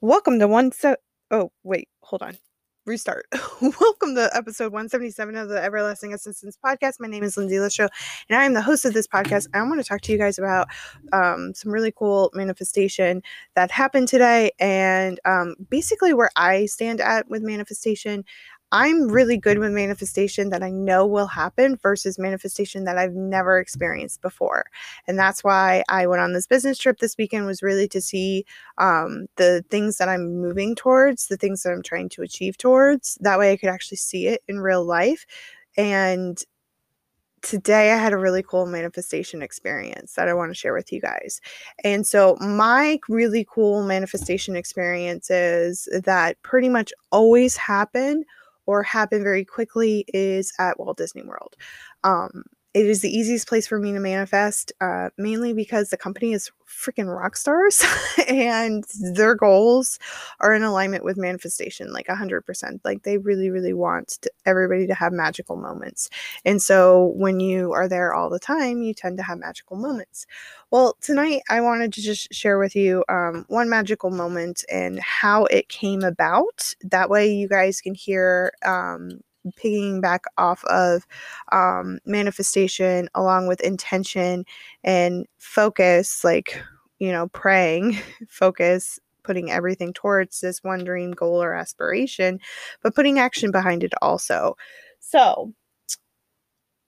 Welcome to one se- Oh, wait, hold on. Restart. Welcome to episode 177 of the Everlasting Essences podcast. My name is Lindsay Lishow, and I am the host of this podcast. I want to talk to you guys about um, some really cool manifestation that happened today and um, basically where I stand at with manifestation. I'm really good with manifestation that I know will happen versus manifestation that I've never experienced before. And that's why I went on this business trip this weekend was really to see um, the things that I'm moving towards, the things that I'm trying to achieve towards. That way I could actually see it in real life. And today I had a really cool manifestation experience that I want to share with you guys. And so, my really cool manifestation experiences that pretty much always happen or happen very quickly is at Walt Disney World. Um, it is the easiest place for me to manifest, uh, mainly because the company is freaking rock stars and their goals are in alignment with manifestation, like 100%. Like they really, really want to, everybody to have magical moments. And so when you are there all the time, you tend to have magical moments. Well, tonight I wanted to just share with you um, one magical moment and how it came about. That way you guys can hear um, picking back off of um, manifestation along with intention and focus, like, you know, praying, focus, putting everything towards this one dream, goal, or aspiration, but putting action behind it also. So,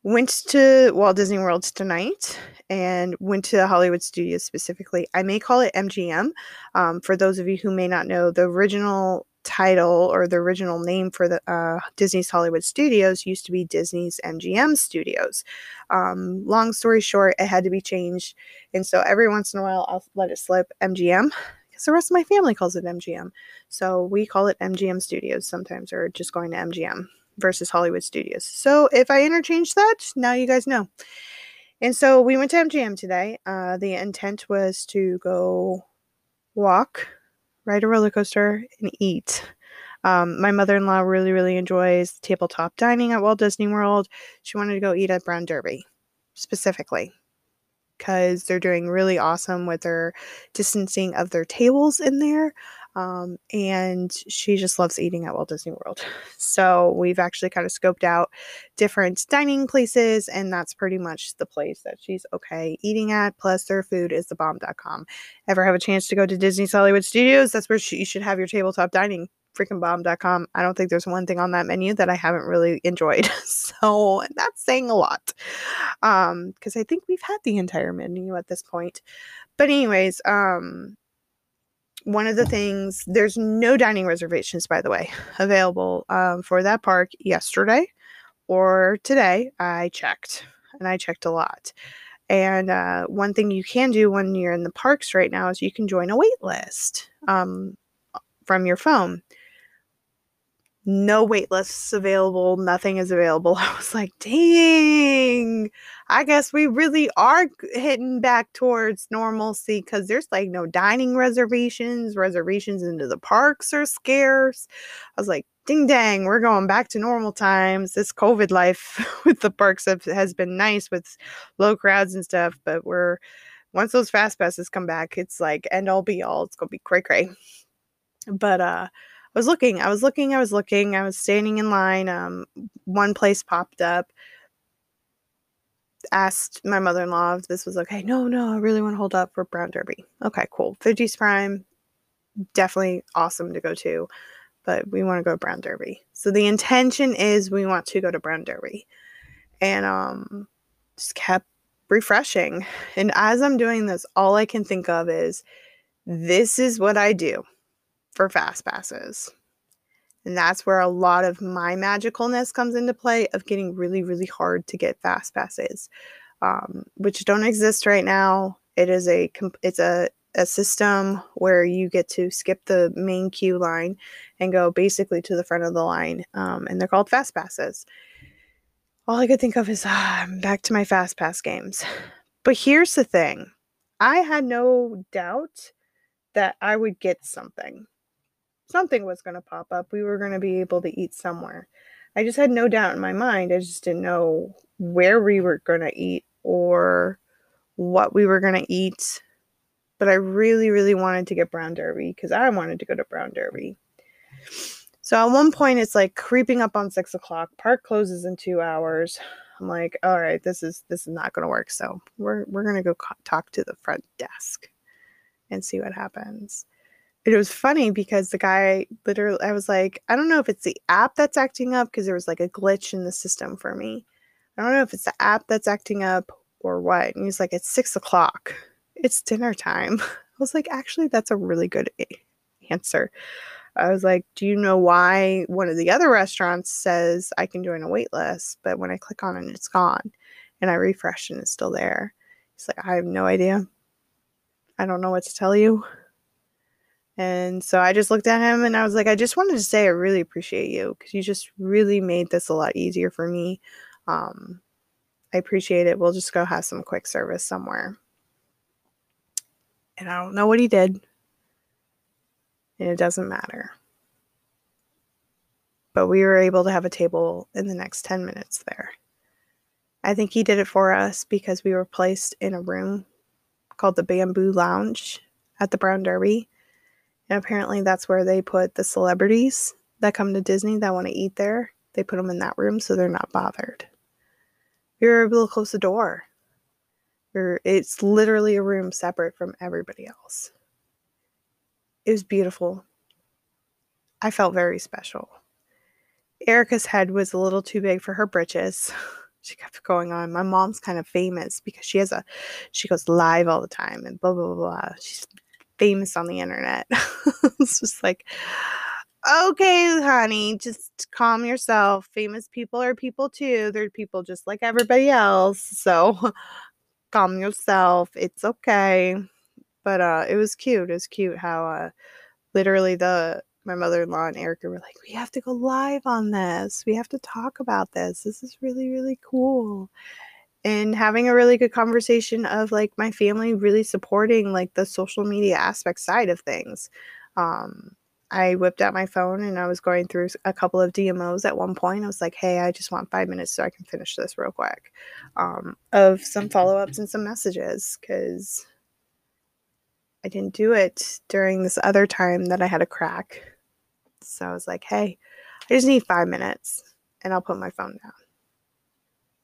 went to Walt Disney World tonight and went to the Hollywood Studios specifically. I may call it MGM. Um, for those of you who may not know, the original title or the original name for the uh, Disney's Hollywood Studios used to be Disney's MGM Studios. Um, long story short, it had to be changed, and so every once in a while I'll let it slip MGM because the rest of my family calls it MGM. So we call it MGM Studios sometimes, or just going to MGM versus Hollywood Studios. So if I interchange that, now you guys know. And so we went to MGM today. Uh, the intent was to go walk ride a roller coaster, and eat. Um, my mother in law really, really enjoys tabletop dining at Walt Disney World. She wanted to go eat at Brown Derby specifically because they're doing really awesome with their distancing of their tables in there. Um, and she just loves eating at Walt Disney World. So we've actually kind of scoped out different dining places, and that's pretty much the place that she's okay eating at. Plus, their food is the bomb.com. Ever have a chance to go to Disney's Hollywood Studios? That's where you should have your tabletop dining freaking bomb.com. I don't think there's one thing on that menu that I haven't really enjoyed. so that's saying a lot. Um, because I think we've had the entire menu at this point. But anyways, um, one of the things there's no dining reservations by the way available um, for that park yesterday or today. I checked and i checked a lot. And uh, one thing you can do when you're in the parks right now is you can join a wait list um, from your phone. No wait lists available nothing is available. I was like dang i guess we really are hitting back towards normalcy because there's like no dining reservations reservations into the parks are scarce i was like ding dang we're going back to normal times this covid life with the parks have, has been nice with low crowds and stuff but we're once those fast passes come back it's like end all be all it's gonna be cray cray but uh I was looking, I was looking, I was looking, I was standing in line. Um, one place popped up. Asked my mother in law if this was okay. No, no, I really want to hold up for Brown Derby. Okay, cool. 50's Prime, definitely awesome to go to, but we want to go to Brown Derby. So the intention is we want to go to Brown Derby. And um just kept refreshing. And as I'm doing this, all I can think of is this is what I do for fast passes. And that's where a lot of my magicalness comes into play of getting really, really hard to get fast passes, um, which don't exist right now. It is a it's a a system where you get to skip the main queue line and go basically to the front of the line, um, and they're called fast passes. All I could think of is ah, back to my fast pass games. But here's the thing: I had no doubt that I would get something something was going to pop up. We were going to be able to eat somewhere. I just had no doubt in my mind. I just didn't know where we were going to eat or what we were going to eat but I really, really wanted to get Brown Derby because I wanted to go to Brown Derby. So at one point, it's like creeping up on six o'clock. Park closes in two hours. I'm like, all right, this is this is not going to work. So we're we're gonna go co- talk to the front desk and see what happens. It was funny because the guy literally, I was like, I don't know if it's the app that's acting up because there was like a glitch in the system for me. I don't know if it's the app that's acting up or what. And he's like, it's six o'clock. It's dinner time. I was like, actually, that's a really good answer. I was like, do you know why one of the other restaurants says I can join a wait list, but when I click on it, it's gone? And I refresh and it's still there. He's like, I have no idea. I don't know what to tell you. And so I just looked at him and I was like, I just wanted to say I really appreciate you because you just really made this a lot easier for me. Um, I appreciate it. We'll just go have some quick service somewhere. And I don't know what he did. And it doesn't matter. But we were able to have a table in the next 10 minutes there. I think he did it for us because we were placed in a room called the Bamboo Lounge at the Brown Derby. And apparently that's where they put the celebrities that come to Disney that want to eat there. They put them in that room so they're not bothered. You're able to close the door. You're, it's literally a room separate from everybody else. It was beautiful. I felt very special. Erica's head was a little too big for her britches. she kept going on. My mom's kind of famous because she has a she goes live all the time and blah blah blah. blah. She's famous on the internet. it's just like okay, honey, just calm yourself. Famous people are people too. They're people just like everybody else. So calm yourself. It's okay. But uh it was cute. It was cute how uh literally the my mother-in-law and Erica were like, "We have to go live on this. We have to talk about this. This is really really cool." And having a really good conversation of like my family really supporting like the social media aspect side of things. Um, I whipped out my phone and I was going through a couple of DMOs at one point. I was like, hey, I just want five minutes so I can finish this real quick um, of some follow ups and some messages because I didn't do it during this other time that I had a crack. So I was like, hey, I just need five minutes and I'll put my phone down.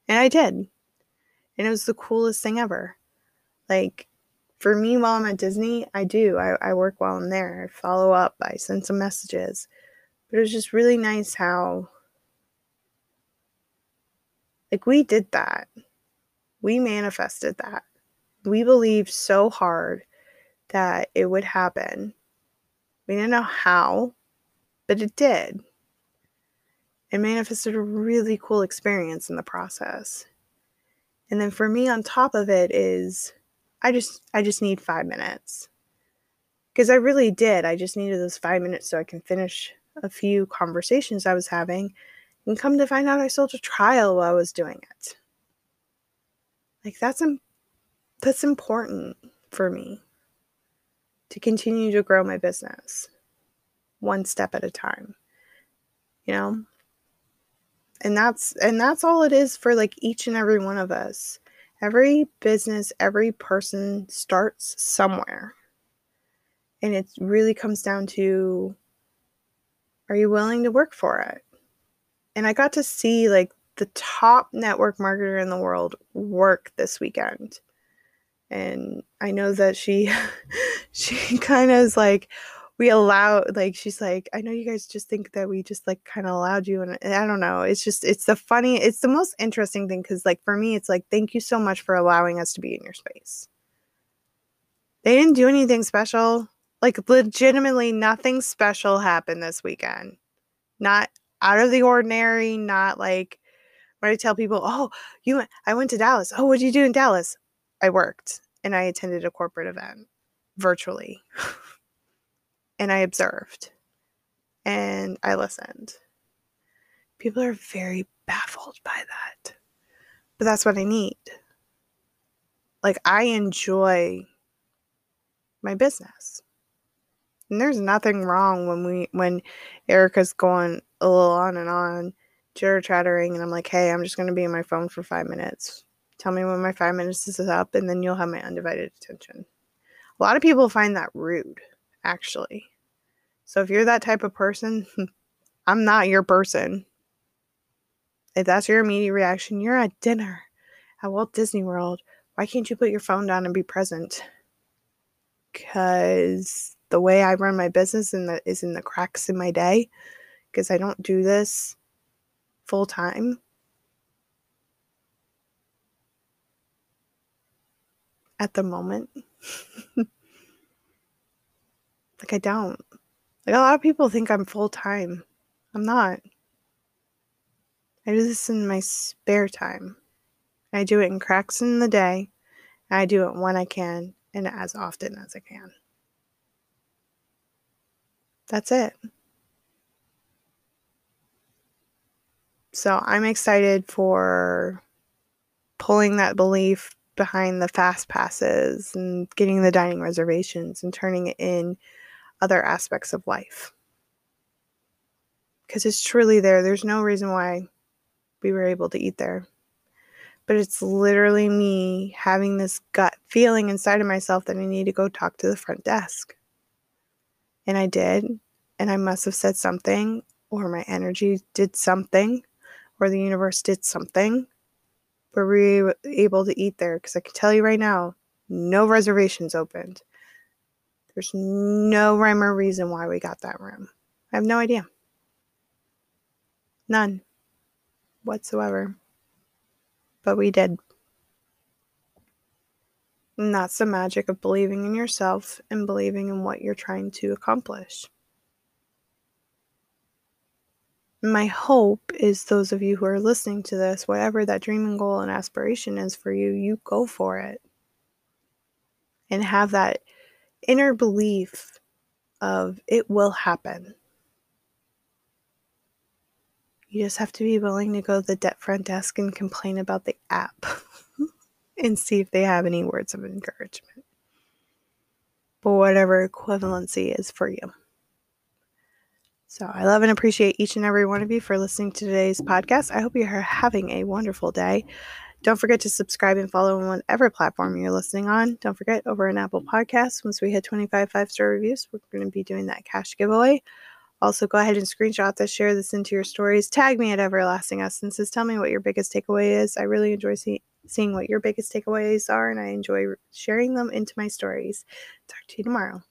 And I did. And it was the coolest thing ever. Like, for me, while I'm at Disney, I do. I, I work while I'm there. I follow up, I send some messages. But it was just really nice how, like, we did that. We manifested that. We believed so hard that it would happen. We didn't know how, but it did. It manifested a really cool experience in the process. And then for me on top of it is I just I just need 5 minutes. Cuz I really did. I just needed those 5 minutes so I can finish a few conversations I was having and come to find out I sold a trial while I was doing it. Like that's that's important for me to continue to grow my business one step at a time. You know? And that's and that's all it is for like each and every one of us. Every business, every person starts somewhere. And it really comes down to are you willing to work for it? And I got to see like the top network marketer in the world work this weekend and I know that she she kind of is like we allow like she's like I know you guys just think that we just like kind of allowed you and I don't know it's just it's the funny it's the most interesting thing cuz like for me it's like thank you so much for allowing us to be in your space. They didn't do anything special. Like legitimately nothing special happened this weekend. Not out of the ordinary, not like when I tell people, "Oh, you went, I went to Dallas. Oh, what did you do in Dallas?" I worked and I attended a corporate event virtually. And I observed and I listened. People are very baffled by that. But that's what I need. Like, I enjoy my business. And there's nothing wrong when we when Erica's going a little on and on, chitter chattering, and I'm like, hey, I'm just gonna be on my phone for five minutes. Tell me when my five minutes is up, and then you'll have my undivided attention. A lot of people find that rude, actually. So if you're that type of person, I'm not your person. If that's your immediate reaction, you're at dinner at Walt Disney World. Why can't you put your phone down and be present? Because the way I run my business in the, is in the cracks in my day. Because I don't do this full time. At the moment. like, I don't. Like, a lot of people think I'm full time. I'm not. I do this in my spare time. I do it in cracks in the day. I do it when I can and as often as I can. That's it. So I'm excited for pulling that belief behind the fast passes and getting the dining reservations and turning it in other aspects of life. Because it's truly there. There's no reason why we were able to eat there. But it's literally me having this gut feeling inside of myself that I need to go talk to the front desk. And I did. And I must have said something, or my energy did something, or the universe did something. Where we were able to eat there. Because I can tell you right now, no reservations opened. There's no rhyme or reason why we got that room. I have no idea. None whatsoever. But we did. And that's the magic of believing in yourself and believing in what you're trying to accomplish. My hope is those of you who are listening to this, whatever that dream and goal and aspiration is for you, you go for it. And have that inner belief of it will happen. You just have to be willing to go to the debt front desk and complain about the app and see if they have any words of encouragement. But whatever equivalency is for you. So I love and appreciate each and every one of you for listening to today's podcast. I hope you are having a wonderful day. Don't forget to subscribe and follow on whatever platform you're listening on. Don't forget over an Apple Podcast, once we hit 25 five star reviews, we're going to be doing that cash giveaway. Also, go ahead and screenshot this, share this into your stories. Tag me at Everlasting Essences. Tell me what your biggest takeaway is. I really enjoy see- seeing what your biggest takeaways are, and I enjoy sharing them into my stories. Talk to you tomorrow.